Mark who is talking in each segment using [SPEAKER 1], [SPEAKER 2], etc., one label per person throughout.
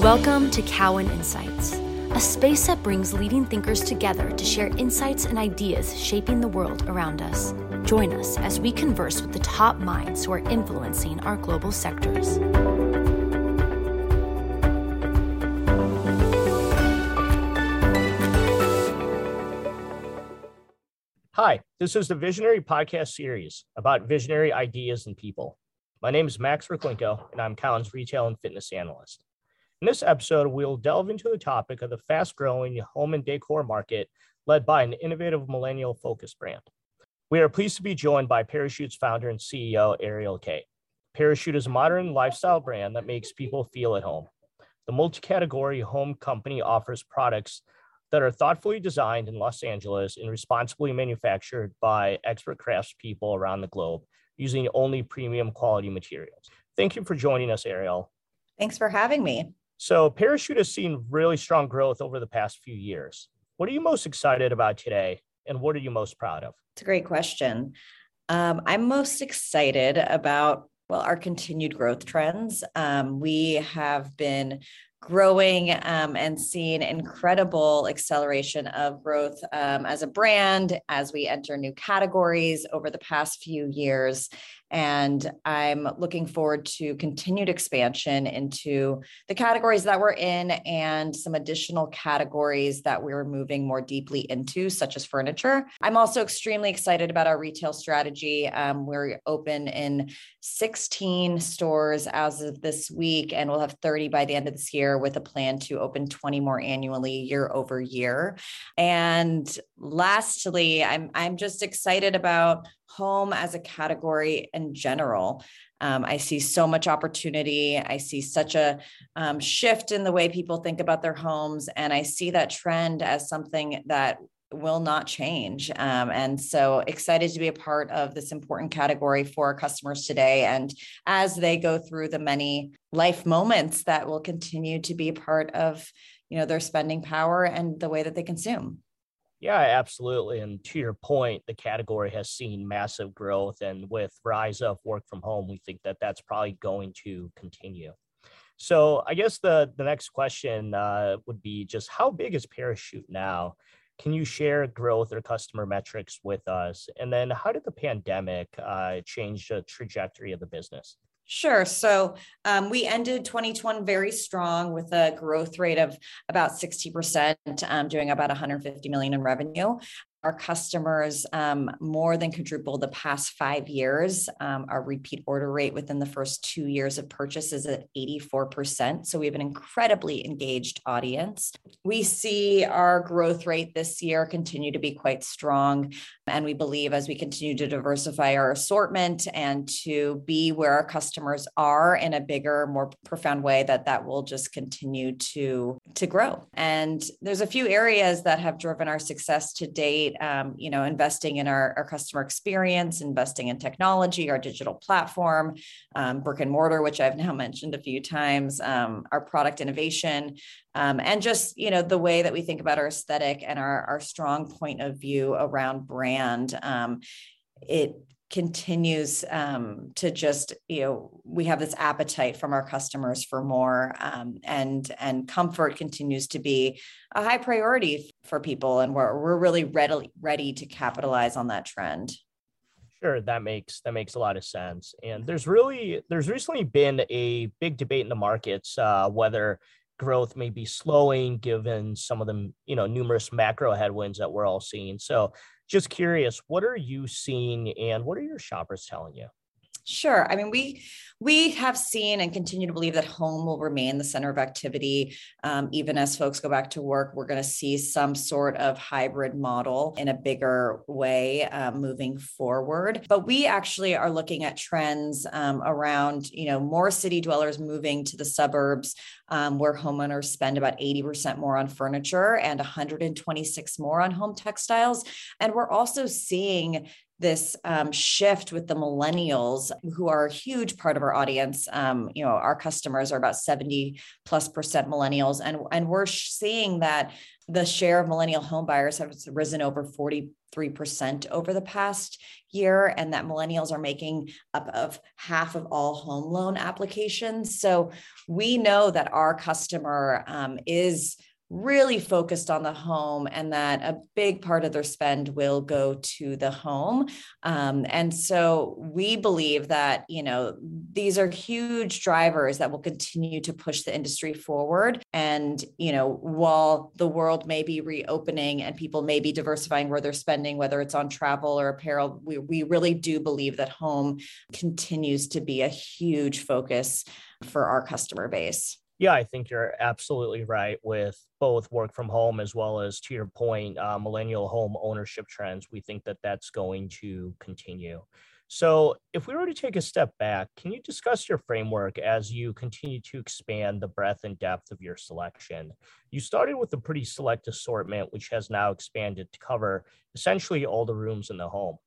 [SPEAKER 1] Welcome to Cowen Insights, a space that brings leading thinkers together to share insights and ideas shaping the world around us. Join us as we converse with the top minds who are influencing our global sectors.
[SPEAKER 2] Hi, this is the Visionary Podcast series about visionary ideas and people. My name is Max Rakhlenko, and I'm Cowen's retail and fitness analyst. In this episode, we'll delve into the topic of the fast growing home and decor market led by an innovative millennial focused brand. We are pleased to be joined by Parachute's founder and CEO, Ariel Kaye. Parachute is a modern lifestyle brand that makes people feel at home. The multi category home company offers products that are thoughtfully designed in Los Angeles and responsibly manufactured by expert craftspeople around the globe using only premium quality materials. Thank you for joining us, Ariel.
[SPEAKER 3] Thanks for having me.
[SPEAKER 2] So, Parachute has seen really strong growth over the past few years. What are you most excited about today, and what are you most proud of?
[SPEAKER 3] It's a great question. Um, I'm most excited about well our continued growth trends. Um, we have been growing um, and seeing incredible acceleration of growth um, as a brand as we enter new categories over the past few years. And I'm looking forward to continued expansion into the categories that we're in and some additional categories that we're moving more deeply into, such as furniture. I'm also extremely excited about our retail strategy. Um, we're open in 16 stores as of this week, and we'll have 30 by the end of this year with a plan to open 20 more annually year over year. And lastly, I'm, I'm just excited about home as a category in general. Um, I see so much opportunity. I see such a um, shift in the way people think about their homes. And I see that trend as something that will not change. Um, and so excited to be a part of this important category for our customers today. And as they go through the many life moments that will continue to be part of, you know, their spending power and the way that they consume.
[SPEAKER 2] Yeah, absolutely. And to your point, the category has seen massive growth. And with rise of work from home, we think that that's probably going to continue. So I guess the, the next question uh, would be just how big is Parachute now? Can you share growth or customer metrics with us? And then how did the pandemic uh, change the trajectory of the business?
[SPEAKER 3] Sure. So um, we ended 2021 very strong with a growth rate of about 60%, um, doing about 150 million in revenue our customers um, more than quadrupled the past five years. Um, our repeat order rate within the first two years of purchase is at 84%. So we have an incredibly engaged audience. We see our growth rate this year continue to be quite strong. And we believe as we continue to diversify our assortment and to be where our customers are in a bigger, more profound way, that that will just continue to, to grow. And there's a few areas that have driven our success to date um, you know, investing in our, our customer experience, investing in technology, our digital platform, um, brick and mortar, which I've now mentioned a few times, um, our product innovation, um, and just you know the way that we think about our aesthetic and our, our strong point of view around brand. Um, it continues um, to just you know we have this appetite from our customers for more um, and and comfort continues to be a high priority for people and we're, we're really ready ready to capitalize on that trend.
[SPEAKER 2] Sure that makes that makes a lot of sense. And there's really there's recently been a big debate in the markets uh, whether growth may be slowing given some of the you know numerous macro headwinds that we're all seeing. So just curious, what are you seeing and what are your shoppers telling you?
[SPEAKER 3] Sure. I mean, we we have seen and continue to believe that home will remain the center of activity, um, even as folks go back to work. We're going to see some sort of hybrid model in a bigger way uh, moving forward. But we actually are looking at trends um, around, you know, more city dwellers moving to the suburbs, um, where homeowners spend about 80% more on furniture and 126 more on home textiles. And we're also seeing this um, shift with the millennials who are a huge part of our audience. Um, you know our customers are about 70 plus percent millennials and and we're seeing that the share of millennial home buyers has risen over 43% over the past year and that millennials are making up of half of all home loan applications. So we know that our customer um, is really focused on the home and that a big part of their spend will go to the home. Um, and so we believe that you know these are huge drivers that will continue to push the industry forward. And you know while the world may be reopening and people may be diversifying where they're spending whether it's on travel or apparel we, we really do believe that home continues to be a huge focus for our customer base
[SPEAKER 2] yeah, I think you're absolutely right with both work from home as well as, to your point, uh, millennial home ownership trends. We think that that's going to continue. So, if we were to take a step back, can you discuss your framework as you continue to expand the breadth and depth of your selection? You started with a pretty select assortment, which has now expanded to cover essentially all the rooms in the home.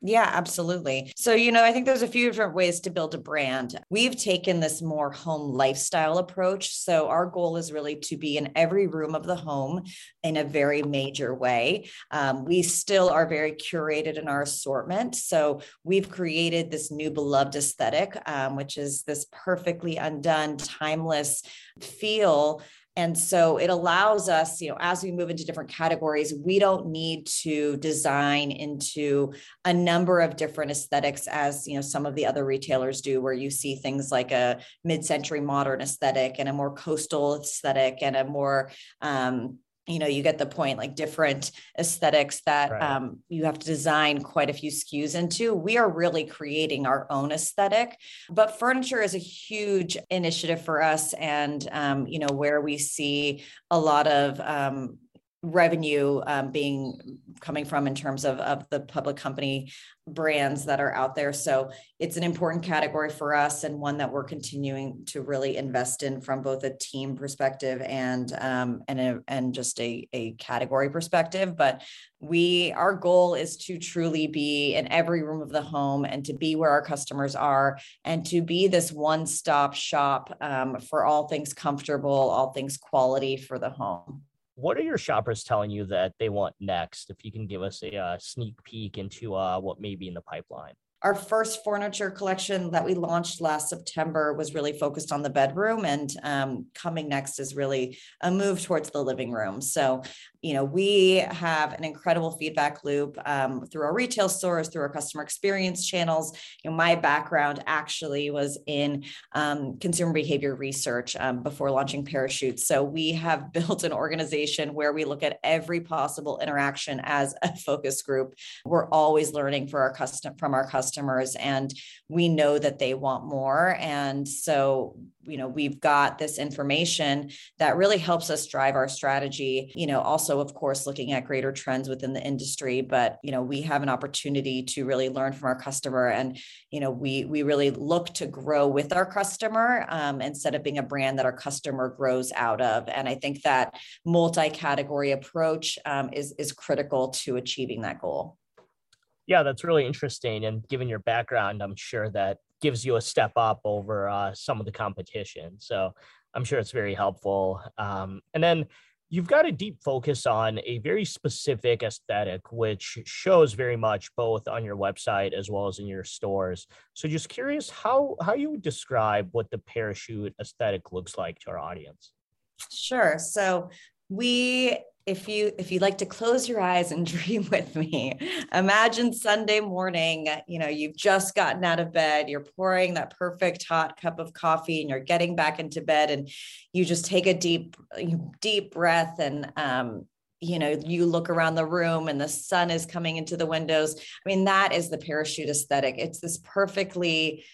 [SPEAKER 3] Yeah, absolutely. So, you know, I think there's a few different ways to build a brand. We've taken this more home lifestyle approach. So, our goal is really to be in every room of the home in a very major way. Um, we still are very curated in our assortment. So, we've created this new beloved aesthetic, um, which is this perfectly undone, timeless feel and so it allows us, you know, as we move into different categories, we don't need to design into a number of different aesthetics as, you know, some of the other retailers do, where you see things like a mid century modern aesthetic and a more coastal aesthetic and a more, um, you know you get the point like different aesthetics that right. um, you have to design quite a few skus into we are really creating our own aesthetic but furniture is a huge initiative for us and um, you know where we see a lot of um, revenue um, being coming from in terms of, of the public company brands that are out there. So it's an important category for us and one that we're continuing to really invest in from both a team perspective and um, and a, and just a, a category perspective. But we our goal is to truly be in every room of the home and to be where our customers are and to be this one stop shop um, for all things comfortable, all things quality for the home
[SPEAKER 2] what are your shoppers telling you that they want next? If you can give us a uh, sneak peek into uh, what may be in the pipeline
[SPEAKER 3] our first furniture collection that we launched last September was really focused on the bedroom, and um, coming next is really a move towards the living room. So, you know, we have an incredible feedback loop um, through our retail stores, through our customer experience channels. You know, my background actually was in um, consumer behavior research um, before launching Parachute. So, we have built an organization where we look at every possible interaction as a focus group. We're always learning for our custom from our customers customers and we know that they want more and so you know we've got this information that really helps us drive our strategy you know also of course looking at greater trends within the industry. But you know we have an opportunity to really learn from our customer and you know we we really look to grow with our customer um, instead of being a brand that our customer grows out of. And i think that multi-category approach um, is is critical to achieving that goal.
[SPEAKER 2] Yeah, that's really interesting. And given your background, I'm sure that gives you a step up over uh, some of the competition. So I'm sure it's very helpful. Um, and then you've got a deep focus on a very specific aesthetic, which shows very much both on your website as well as in your stores. So just curious how how you would describe what the parachute aesthetic looks like to our audience.
[SPEAKER 3] Sure. So we if you if you'd like to close your eyes and dream with me imagine sunday morning you know you've just gotten out of bed you're pouring that perfect hot cup of coffee and you're getting back into bed and you just take a deep deep breath and um, you know you look around the room and the sun is coming into the windows. I mean that is the parachute aesthetic. It's this perfectly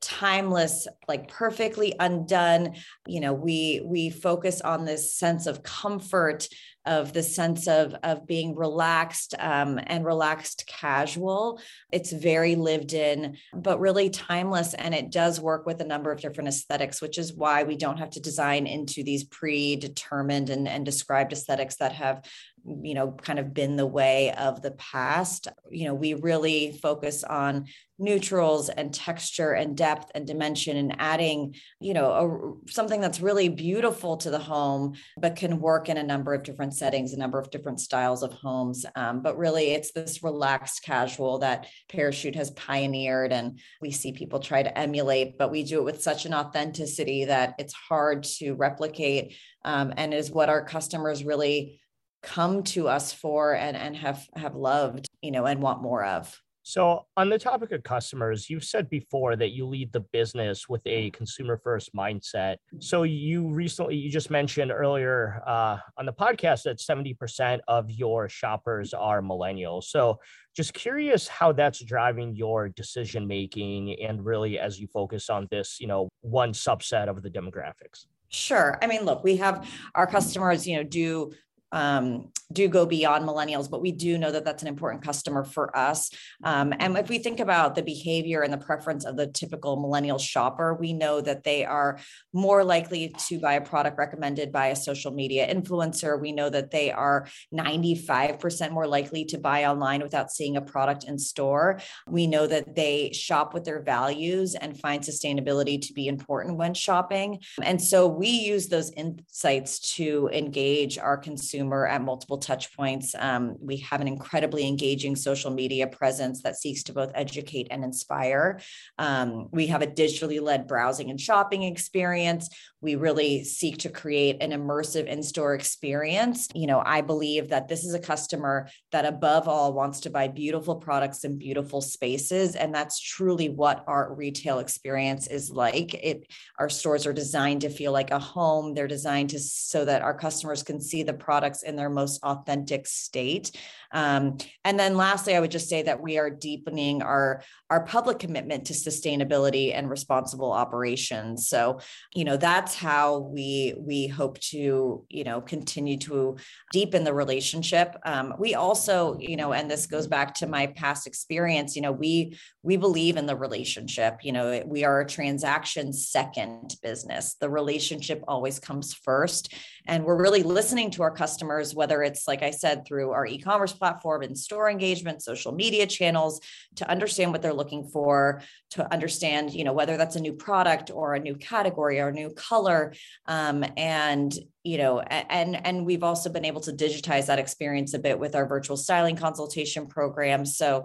[SPEAKER 3] timeless like perfectly undone you know we we focus on this sense of comfort of the sense of of being relaxed um, and relaxed casual. It's very lived in, but really timeless, and it does work with a number of different aesthetics, which is why we don't have to design into these predetermined and, and described aesthetics that have you know kind of been the way of the past. You know we really focus on neutrals and texture and depth and dimension and adding you know a, something that's really beautiful to the home but can work in a number of different settings a number of different styles of homes. Um, but really it's this relaxed casual that parachute has pioneered and we see people try to emulate but we do it with such an authenticity that it's hard to replicate um, and is what our customers really come to us for and and have have loved you know and want more of.
[SPEAKER 2] So on the topic of customers you've said before that you lead the business with a consumer first mindset. So you recently you just mentioned earlier uh, on the podcast that 70% of your shoppers are millennials. So just curious how that's driving your decision making and really as you focus on this you know one subset of the demographics.
[SPEAKER 3] Sure. I mean, look, we have our customers, you know, do um, do go beyond millennials, but we do know that that's an important customer for us. Um, and if we think about the behavior and the preference of the typical millennial shopper, we know that they are more likely to buy a product recommended by a social media influencer. We know that they are 95% more likely to buy online without seeing a product in store. We know that they shop with their values and find sustainability to be important when shopping. And so we use those insights to engage our consumers consumer at multiple touch points. Um, we have an incredibly engaging social media presence that seeks to both educate and inspire. Um, we have a digitally led browsing and shopping experience. We really seek to create an immersive in store experience. You know, I believe that this is a customer that, above all, wants to buy beautiful products in beautiful spaces. And that's truly what our retail experience is like. It, our stores are designed to feel like a home, they're designed to so that our customers can see the product products in their most authentic state. Um, and then lastly, I would just say that we are deepening our, our public commitment to sustainability and responsible operations. So, you know, that's how we we hope to, you know, continue to deepen the relationship. Um, we also, you know, and this goes back to my past experience, you know, we we believe in the relationship. You know, we are a transaction second business. The relationship always comes first. And we're really listening to our customers, whether it's, like I said, through our e commerce platform and store engagement, social media channels, to understand what they're looking for, to understand, you know, whether that's a new product or a new category or a new color. Um, and you know and and we've also been able to digitize that experience a bit with our virtual styling consultation program so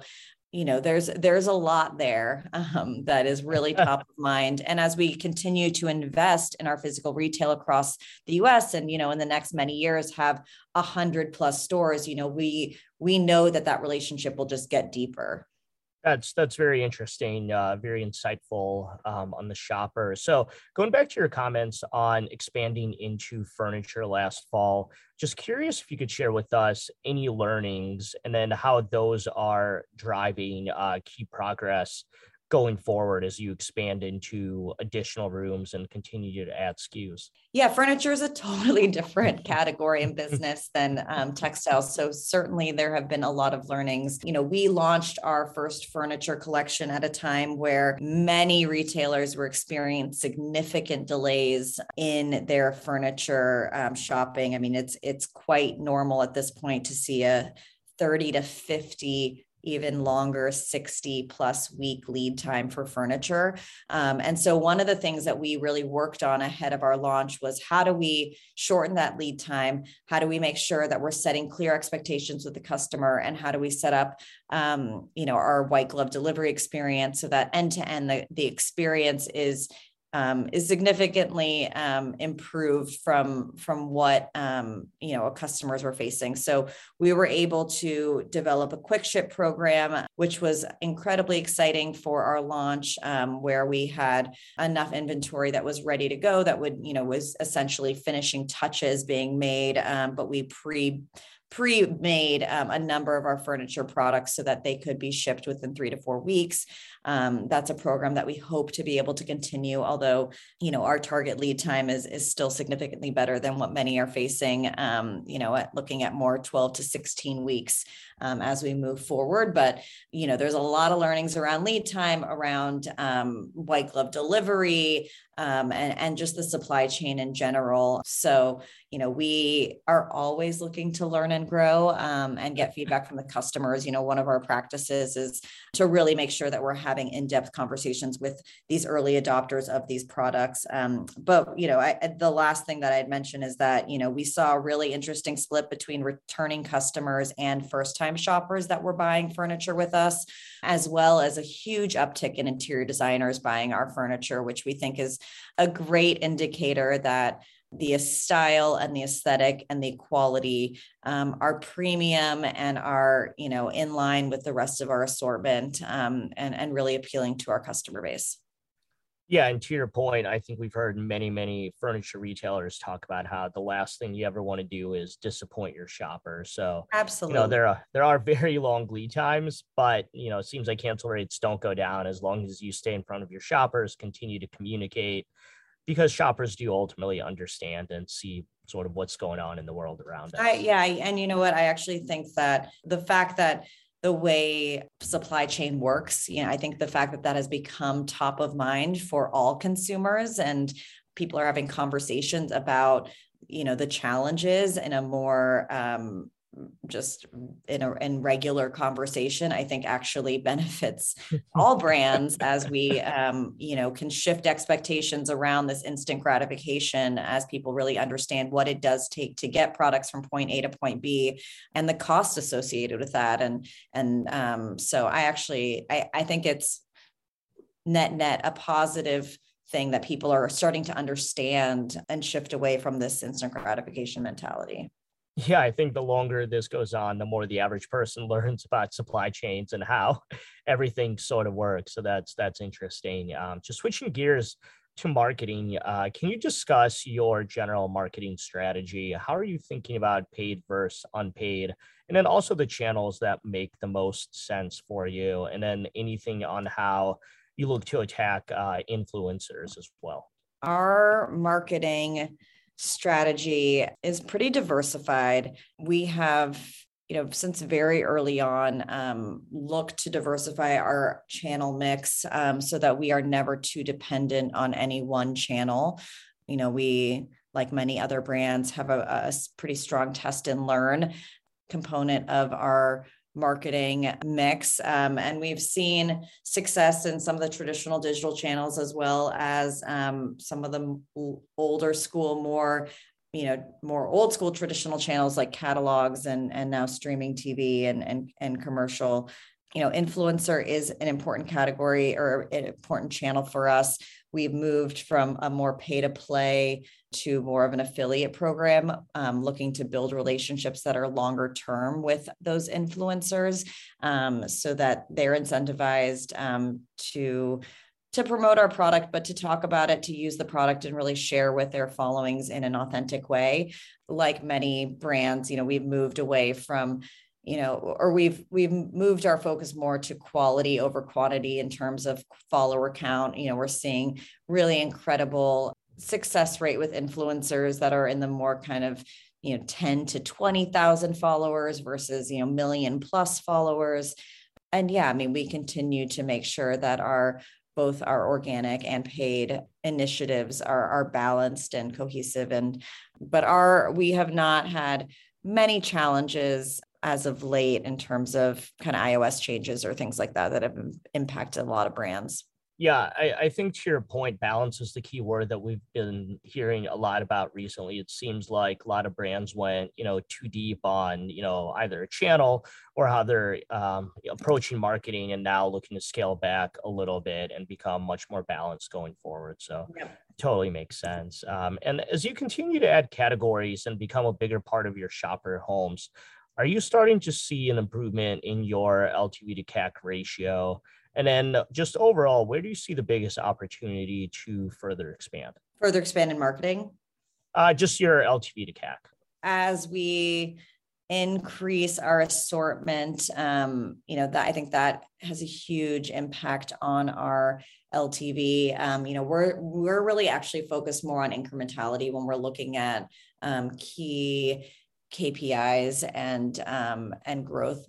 [SPEAKER 3] you know there's there's a lot there um, that is really top of mind. And as we continue to invest in our physical retail across the us and you know in the next many years have a hundred plus stores you know we we know that that relationship will just get deeper
[SPEAKER 2] that's that's very interesting, uh, very insightful um, on the shopper. So going back to your comments on expanding into furniture last fall, just curious if you could share with us any learnings and then how those are driving uh, key progress going forward as you expand into additional rooms and continue to add SKUs?
[SPEAKER 3] Yeah, furniture is a totally different category in business than um, textiles. So certainly there have been a lot of learnings. You know, we launched our first furniture collection at a time where many retailers were experiencing significant delays in their furniture um, shopping. I mean, it's it's quite normal at this point to see a 30 to 50 even longer 60 plus week lead time for furniture. Um, and so, one of the things that we really worked on ahead of our launch was how do we shorten that lead time? How do we make sure that we're setting clear expectations with the customer? And how do we set up, um, you know, our white glove delivery experience so that end to end the, the experience is um, is significantly um, improved from from what um, you know customers were facing. So we were able to develop a quick ship program, which was incredibly exciting for our launch, um, where we had enough inventory that was ready to go. That would you know was essentially finishing touches being made, um, but we pre pre-made um, a number of our furniture products so that they could be shipped within three to four weeks. Um, that's a program that we hope to be able to continue, although you know our target lead time is is still significantly better than what many are facing. Um, you know, at looking at more 12 to 16 weeks um, as we move forward. But you know, there's a lot of learnings around lead time, around um, white glove delivery, um, and, and just the supply chain in general. So, you know, we are always looking to learn and grow um, and get feedback from the customers. You know, one of our practices is to really make sure that we're having in depth conversations with these early adopters of these products. Um, but, you know, I, the last thing that I'd mention is that, you know, we saw a really interesting split between returning customers and first time shoppers that were buying furniture with us, as well as a huge uptick in interior designers buying our furniture, which we think is a great indicator that the style and the aesthetic and the quality um, are premium and are you know in line with the rest of our assortment um, and, and really appealing to our customer base
[SPEAKER 2] yeah, and to your point, I think we've heard many, many furniture retailers talk about how the last thing you ever want to do is disappoint your shopper. So
[SPEAKER 3] absolutely,
[SPEAKER 2] you know, there are there are very long lead times, but you know, it seems like cancel rates don't go down as long as you stay in front of your shoppers, continue to communicate, because shoppers do ultimately understand and see sort of what's going on in the world around us.
[SPEAKER 3] I, yeah, and you know what? I actually think that the fact that the way supply chain works. You know, I think the fact that that has become top of mind for all consumers and people are having conversations about, you know, the challenges in a more um, just in a in regular conversation i think actually benefits all brands as we um, you know can shift expectations around this instant gratification as people really understand what it does take to get products from point a to point b and the cost associated with that. And and um, so i actually I, I think it's net net a positive thing that people are starting to understand and shift away from this instant gratification mentality
[SPEAKER 2] yeah, I think the longer this goes on, the more the average person learns about supply chains and how everything sort of works. So that's that's interesting. Um, just switching gears to marketing, uh, can you discuss your general marketing strategy? How are you thinking about paid versus unpaid? And then also the channels that make the most sense for you, and then anything on how you look to attack uh, influencers as well.
[SPEAKER 3] Our marketing strategy is pretty diversified. We have you know since very early on um, to diversify our channel mix um, so that we are never too dependent on any one channel you know we like many other brands have a, a pretty strong test and learn component of our marketing mix. Um, and we've seen success in some of the traditional digital channels as well as um, some of the older school, more you know more old school traditional channels like catalogs and and now streaming tv and and, and commercial you know influencer is an important category or an important channel for us we've moved from a more pay to play to more of an affiliate program um, looking to build relationships that are longer term with those influencers um, so that they're incentivized um, to to promote our product but to talk about it to use the product and really share with their followings in an authentic way. Like many brands you know we've moved away from you know or we've we've moved our focus more to quality over quantity in terms of follower count. You know we're seeing really incredible success rate with influencers that are in the more kind of you know 10 to 20,000 followers versus you know million plus followers. And yeah i mean we continue to make sure that our both our organic and paid initiatives are are balanced and cohesive. And but our we have not had many challenges as of late in terms of kind of iOS changes or things like that that have impacted a lot of brands.
[SPEAKER 2] Yeah, I, I, think to your point, balance is the key word that we've been hearing a lot about recently. It seems like a lot of brands went, you know, too deep on, you know, either a channel or how they're um, approaching marketing and now looking to scale back a little bit and become much more balanced going forward. So yeah. totally makes sense. Um, and as you continue to add categories and become a bigger part of your shopper homes, are you starting to see an improvement in your LTV to CAC ratio? And then just overall, where do you see the biggest opportunity to further expand?
[SPEAKER 3] Further expand in marketing?
[SPEAKER 2] Uh, just your LTV to CAC.
[SPEAKER 3] As we increase our assortment. Um, you know, that I think that has a huge impact on our LTV. Um, you know, we're we're really actually focused more on incrementality when we're looking at um, key KPIs and um, and growth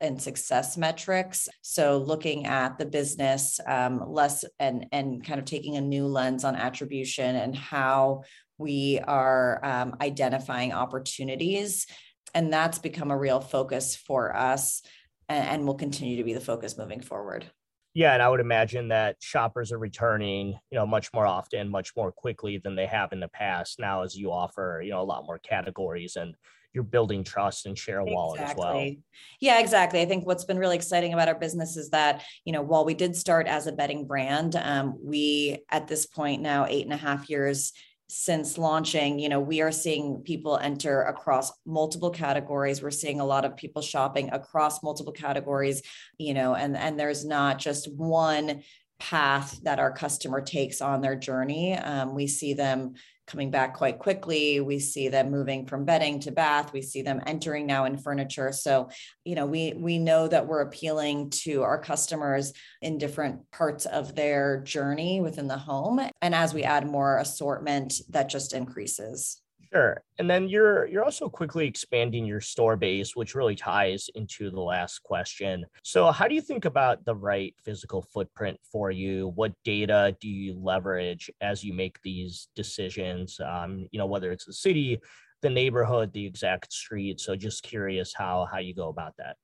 [SPEAKER 3] and success metrics. So looking at the business um, less and and kind of taking a new lens on attribution and how we are um, identifying opportunities, and that's become a real focus for us, and, and will continue to be the focus moving forward.
[SPEAKER 2] Yeah, and I would imagine that shoppers are returning, you know, much more often, much more quickly than they have in the past. Now, as you offer, you know, a lot more categories and you're building trust and share a wallet exactly. as well.
[SPEAKER 3] Yeah, exactly. I think what's been really exciting about our business is that, you know, while we did start as a bedding brand, um, we at this point now, eight and a half years since launching, you know, we are seeing people enter across multiple categories. We're seeing a lot of people shopping across multiple categories, you know, and and there's not just one path that our customer takes on their journey. Um, we see them coming back quite quickly. We see them moving from bedding to bath. We see them entering now in furniture. So, you know, we we know that we're appealing to our customers in different parts of their journey within the home. And as we add more assortment, that just increases.
[SPEAKER 2] Sure. And then you're you're also quickly expanding your store base, which really ties into the last question. So how do you think about the right physical footprint for you? What data do you leverage as you make these decisions? Um, you know, whether it's the city, the neighborhood, the exact street. So just curious how how you go about that.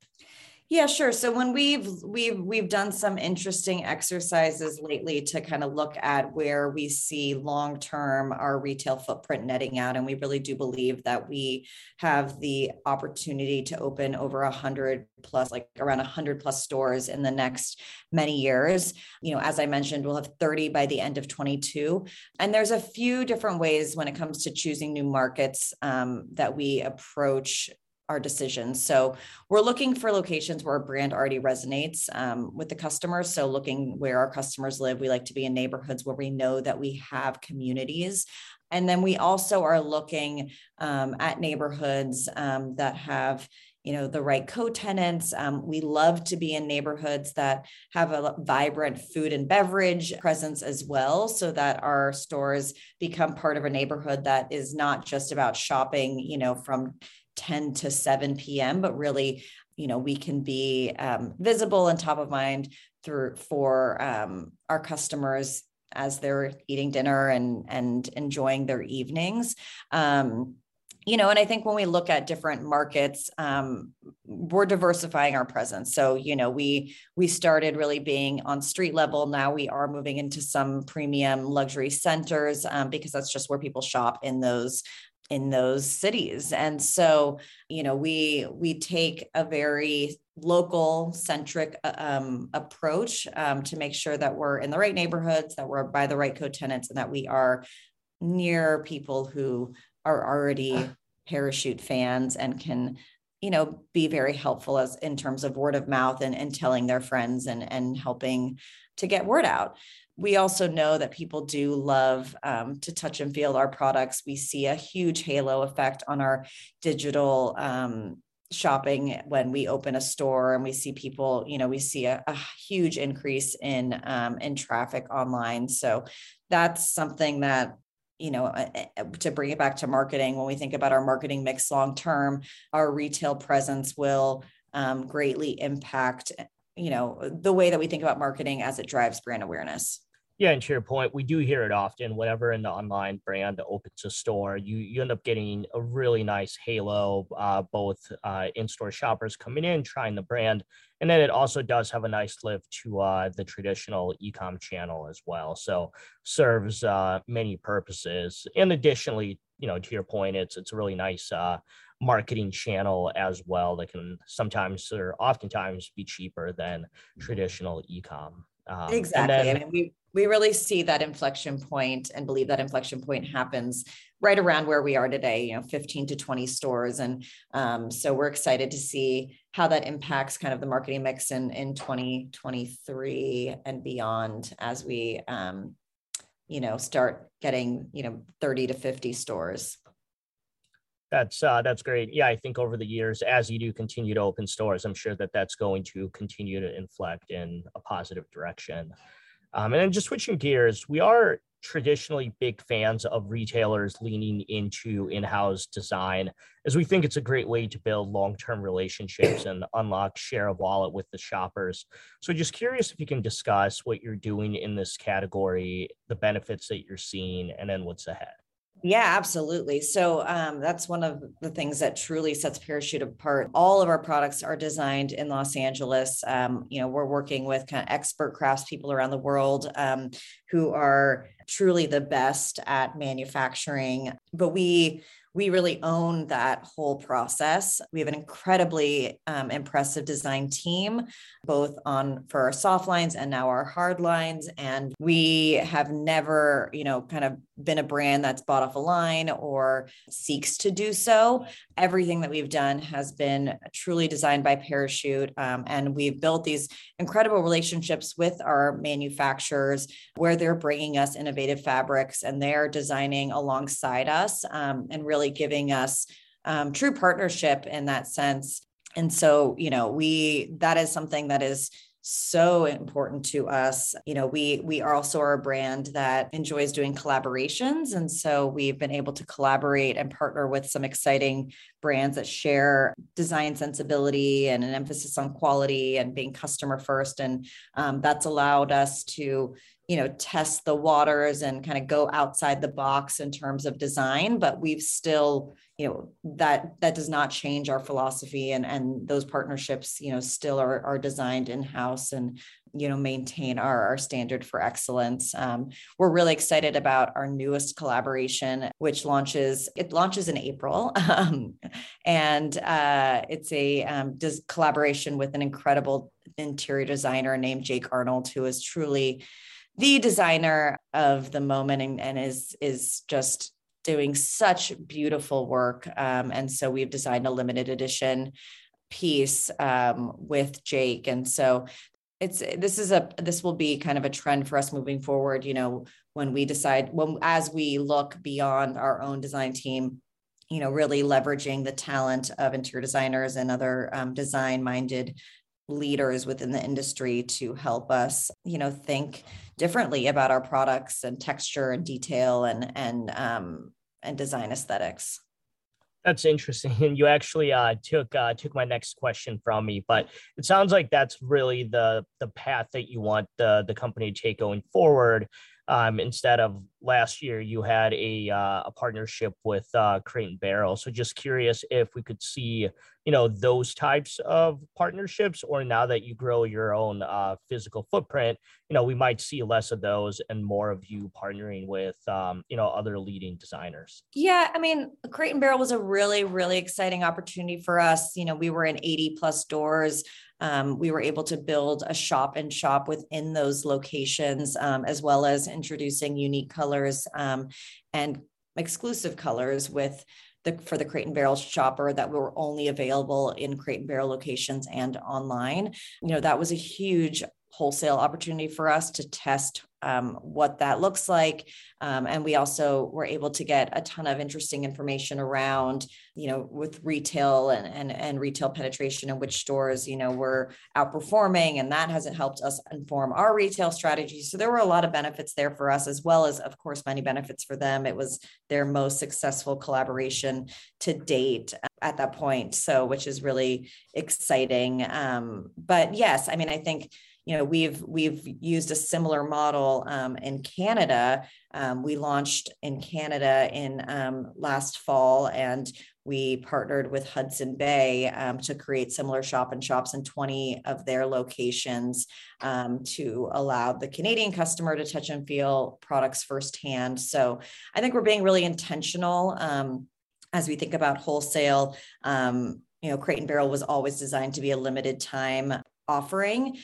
[SPEAKER 3] Yeah, sure. So when we've we've we've done some interesting exercises lately to kind of look at where we see long term our retail footprint netting out, and we really do believe that we have the opportunity to open over a hundred plus, like around a hundred plus stores in the next many years. You know, as I mentioned, we'll have thirty by the end of twenty two, and there's a few different ways when it comes to choosing new markets um, that we approach our decisions. So we're looking for locations where our brand already resonates um, with the customers. So looking where our customers live, we like to be in neighborhoods where we know that we have communities. And then we also are looking um, at neighborhoods um, that have you know the right co-tenants um, we love to be in neighborhoods that have a vibrant food and beverage presence as well so that our stores become part of a neighborhood that is not just about shopping you know from 10 to 7 p.m., but really, you know, we can be um, visible and top of mind through for um, our customers as they're eating dinner and and enjoying their evenings. Um, you know, and I think when we look at different markets, um, we're diversifying our presence. So, you know, we we started really being on street level. Now we are moving into some premium luxury centers um, because that's just where people shop in those in those cities. And so you know we we take a very local centric uh, um, approach um, to make sure that we're in the right neighborhoods that we're by the right co-tenants and that we are near people who are already parachute fans and can you know be very helpful as in terms of word of mouth and, and telling their friends and and helping to get word out we also know that people do love um, to touch and feel our products. We see a huge halo effect on our digital um, shopping when we open a store and we see people you know we see a, a huge increase in um, in traffic online so that's something that you know to bring it back to marketing when we think about our marketing mix long term our retail presence will um, greatly impact you know the way that we think about marketing as it drives brand awareness
[SPEAKER 2] yeah, and to your point, we do hear it often. Whenever in the online brand opens a store, you you end up getting a really nice halo. Uh, both uh, in-store shoppers coming in trying the brand, and then it also does have a nice lift to uh, the traditional e-com channel as well. So serves uh, many purposes. And additionally, you know, to your point, it's it's a really nice uh, marketing channel as well that can sometimes or oftentimes be cheaper than traditional e-com.
[SPEAKER 3] Um, exactly. Then, I mean, we we really see that inflection point and believe that inflection point happens right around where we are today you know 15 to 20 stores and um, so we're excited to see how that impacts kind of the marketing mix in in 2023 and beyond as we um, you know start getting you know 30 to 50 stores
[SPEAKER 2] That's uh, that's great. Yeah, I think over the years, as you do continue to open stores, I'm sure that that's going to continue to inflect in a positive direction. Um, and then just switching gears, we are traditionally big fans of retailers leaning into in-house design as we think it's a great way to build long-term relationships and unlock share of wallet with the shoppers so just curious if you can discuss what you're doing in this category the benefits that you're seeing and then what's ahead
[SPEAKER 3] yeah, absolutely. So um, that's one of the things that truly sets Parachute apart. All of our products are designed in Los Angeles. Um, you know, we're working with kind of expert craftspeople around the world um, who are truly the best at manufacturing. But we we really own that whole process. We have an incredibly um, impressive design team, both on for our soft lines and now our hard lines. And we have never, you know, kind of been a brand that's bought off a line or seeks to do so. Everything that we've done has been truly designed by Parachute. Um, and we've built these incredible relationships with our manufacturers where they're bringing us innovative fabrics and they're designing alongside us um, and really giving us um, true partnership in that sense. And so, you know, we, that is something that is so important to us. You know, we we also are a brand that enjoys doing collaborations and so we've been able to collaborate and partner with some exciting brands that share design sensibility and an emphasis on quality and being customer first and um, that's allowed us to you know test the waters and kind of go outside the box in terms of design but we've still you know that that does not change our philosophy and and those partnerships you know still are, are designed in house and you know maintain our, our standard for excellence. Um, we're really excited about our newest collaboration which launches it launches in april. Um, and uh, it's a um, does collaboration with an incredible interior designer named jake arnold who is truly the designer of the moment and, and is is just doing such beautiful work. Um, and so we've designed a limited edition piece um, with Jake. And so it's this is a this will be kind of a trend for us moving forward. You know, when we decide when as we look beyond our own design team, you know, really leveraging the talent of interior designers and other um, design minded leaders within the industry to help us you know think differently about our products and texture and detail and and um, and design aesthetics.
[SPEAKER 2] That's interesting and you actually uh, took uh, took my next question from me but it sounds like that's really the the path that you want the the company to take going forward um, instead of last year you had a uh, a partnership with uh, Crate and Barrel. So just curious if we could see you know those types of partnerships, or now that you grow your own uh, physical footprint, you know we might see less of those and more of you partnering with um, you know other leading designers.
[SPEAKER 3] Yeah, I mean, Crate and Barrel was a really really exciting opportunity for us. You know, we were in 80 plus doors. um, we were able to build a shop and shop within those locations, um, as well as introducing unique colors um, and exclusive colors with the, for the Crate and Barrel shopper that were only available in Crate and Barrel locations and online. You know, that was a huge wholesale opportunity for us to test um, what that looks like. Um, and we also were able to get a ton of interesting information around, you know, with retail and, and, and retail penetration and which stores, you know, were outperforming. And that hasn't helped us inform our retail strategy. So there were a lot of benefits there for us, as well as, of course, many benefits for them. It was their most successful collaboration to date at that point. So, which is really exciting. Um, but yes, I mean, I think you know we've we've used a similar model um, in Canada. Um, we launched in Canada in um, last fall, and we partnered with Hudson Bay um, to create similar shop and shops in 20 of their locations um, to allow the Canadian customer to touch and feel products firsthand. So I think we're being really intentional um, as we think about wholesale. you know, Crate and Barrel was always designed to be a limited time offering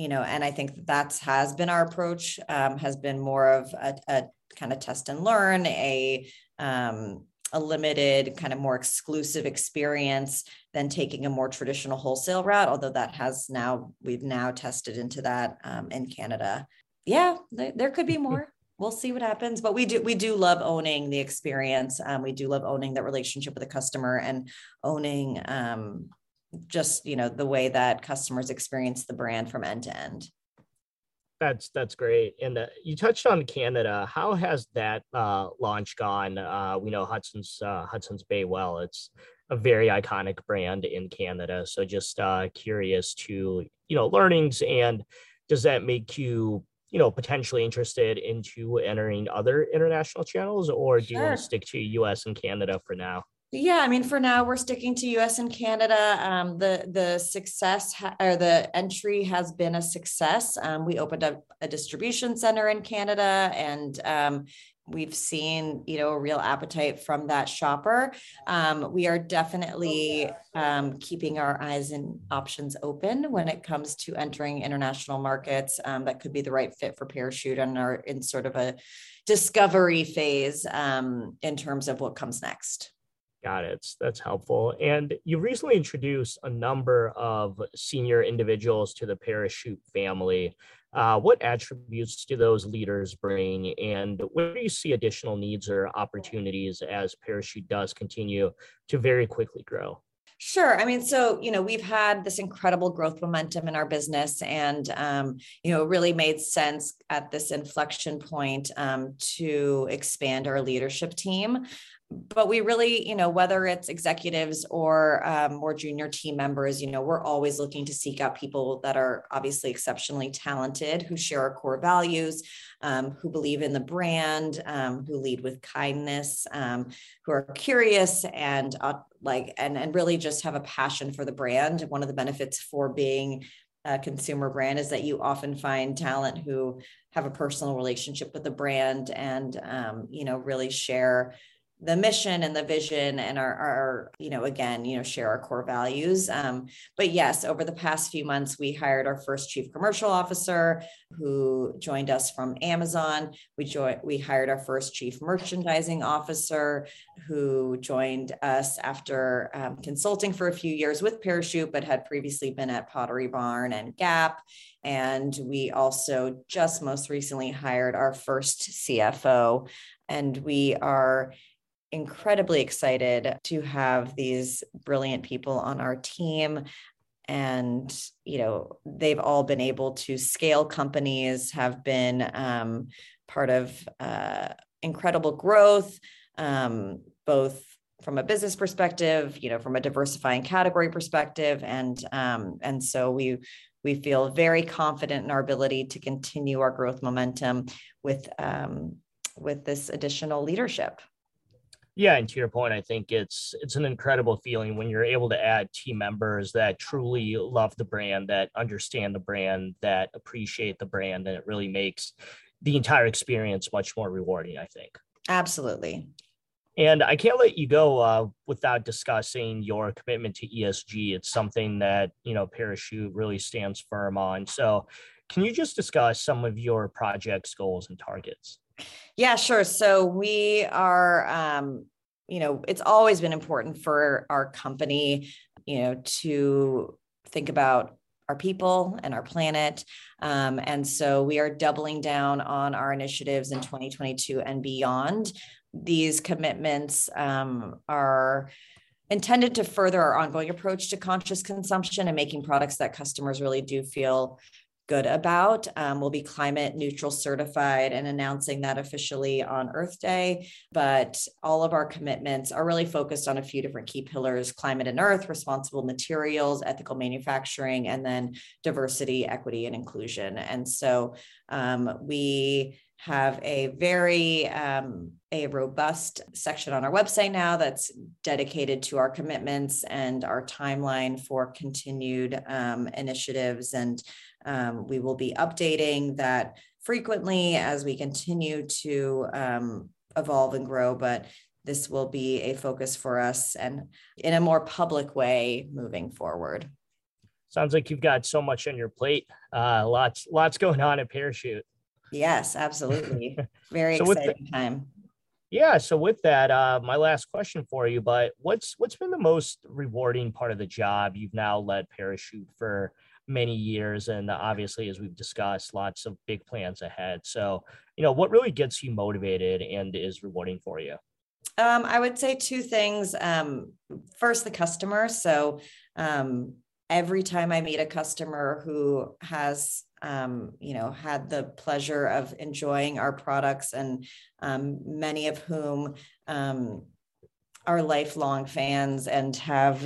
[SPEAKER 3] you know, and I think that's has been our approach, um, has been more of a, a, kind of test and learn, a um, a limited kind of more exclusive experience than taking a more traditional wholesale route. Although that has now we've now tested into that um, in Canada. Yeah, there, there could be more. we'll see what happens. But we do we do love owning the experience. Um, we do love owning that relationship with the customer and owning um, just you know the way that customers experience the brand from end to end.
[SPEAKER 2] That's that's great. And uh, you touched on Canada. How has that uh, launch gone? Uh, we know Hudson's uh, Hudson's Bay well. It's a very iconic brand in Canada. So just uh, curious to you know learnings and does that make you you know potentially interested into entering other international channels or do sure. you want to stick to us and canada for now
[SPEAKER 3] yeah i mean for now we're sticking to us and canada. Um, the the success ha- or the entry has been a success. Um, we opened up a distribution center in canada and um, we've seen you know a real appetite from that shopper. Um, we are definitely um, keeping our eyes and options open when it comes to entering international markets um, that could be the right fit for parachute and are in sort of a discovery phase in terms of what comes next
[SPEAKER 2] Got it. That's helpful. And you recently introduced a number of senior individuals to the Parachute family. Uh, what attributes do those leaders bring, and where do you see additional needs or opportunities as Parachute does continue to very quickly grow?
[SPEAKER 3] Sure. I mean, so, you know, we've had this incredible growth momentum in our business and, um, you know, really made sense at this inflection point um, to expand our leadership team but we really, you know, whether it's executives or um, more junior team members, you know, we're always looking to seek out people that are obviously exceptionally talented, who share our core values, um, who believe in the brand, um, who lead with kindness, um, who are curious and uh, like, and and really just have a passion for the brand. One of the benefits for being a consumer brand is that you often find talent who have a personal relationship with the brand and um, you know really share the mission and the vision and our, our you know again you know share our core values um, but yes over the past few months we hired our first chief commercial officer who joined us from amazon. We joined we hired our first chief merchandising officer who joined us after um, consulting for a few years with parachute but had previously been at pottery barn and gap. And we also just most recently hired our first cfo and we are incredibly excited to have these brilliant people on our team. And you know they've all been able to scale companies have been um, part of uh, incredible growth um, both from a business perspective you know from a diversifying category perspective. And um, and so we we feel very confident in our ability to continue our growth momentum with um, with this additional leadership
[SPEAKER 2] yeah, and to your point, I think it's it's an incredible feeling when you're able to add team members that truly love the brand, that understand the brand, that appreciate the brand, and it really makes the entire experience much more rewarding. I think.
[SPEAKER 3] Absolutely.
[SPEAKER 2] And I can't let you go uh, without discussing your commitment to ESG. It's something that you know Parachute really stands firm on. So, can you just discuss some of your projects, goals, and targets?
[SPEAKER 3] Yeah, sure. So we are, um, you know, it's always been important for our company, you know, to think about our people and our planet. Um, and so we are doubling down on our initiatives in 2022 and beyond. These commitments um, are intended to further our ongoing approach to conscious consumption and making products that customers really do feel good about. Um, we'll be climate neutral certified and announcing that officially on Earth Day. But all of our commitments are really focused on a few different key pillars climate and earth, responsible materials, ethical manufacturing, and then diversity, equity, and inclusion. And so um, we have a very um, a robust section on our website now that's dedicated to our commitments and our timeline for continued um, initiatives and um, we will be updating that frequently as we continue to um, evolve and grow, but this will be a focus for us and in a more public way moving forward.
[SPEAKER 2] Sounds like you've got so much on your plate. Uh, lots, lots going on at Parachute.
[SPEAKER 3] Yes, absolutely. Very so exciting the, time.
[SPEAKER 2] Yeah. So with that, uh, my last question for you, but what's what's been the most rewarding part of the job? You've now led Parachute for many years. And obviously, as we've discussed, lots of big plans ahead. So, you know, what really gets you motivated and is rewarding for you?
[SPEAKER 3] Um, I would say two things. Um, first, the customer. So um, every time I meet a customer who has, um, you know, had the pleasure of enjoying our products, and um, many of whom um, are lifelong fans and have,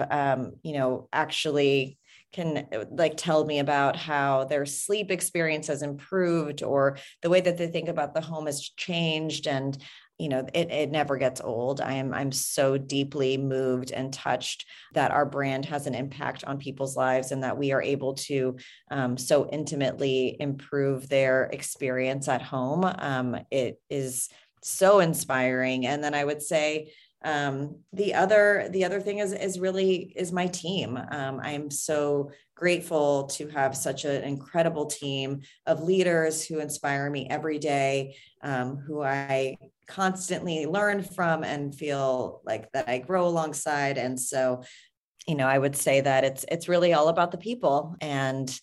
[SPEAKER 3] you know, actually can like tell me about how their sleep experience has improved or the way that they think about the home has changed and you know it, it never gets old. I am i'm so deeply moved and touched that our brand has an impact on people's lives and that we are able to um, so intimately improve their experience at home. Um, it is so inspiring. And then i would say um, the other the other thing is is really is my team. Um, i'm so grateful to have such an incredible team of leaders who inspire me every day um, who i constantly learn from and feel like that i grow alongside. And so you know i would say that it's it's really all about the people and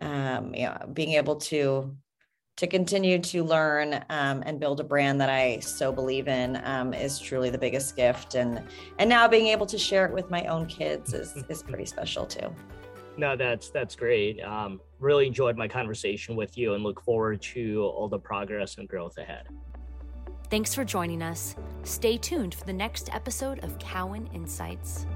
[SPEAKER 3] um, you know being able to to continue to learn um, and build a brand that I so believe in um, is truly the biggest gift. And and now being able to share it with my own kids is is pretty special too.
[SPEAKER 2] No, that's that's great. Um, really enjoyed my conversation with you and look forward to all the progress and growth ahead.
[SPEAKER 1] Thanks for joining us. Stay tuned for the next episode of Cowen Insights.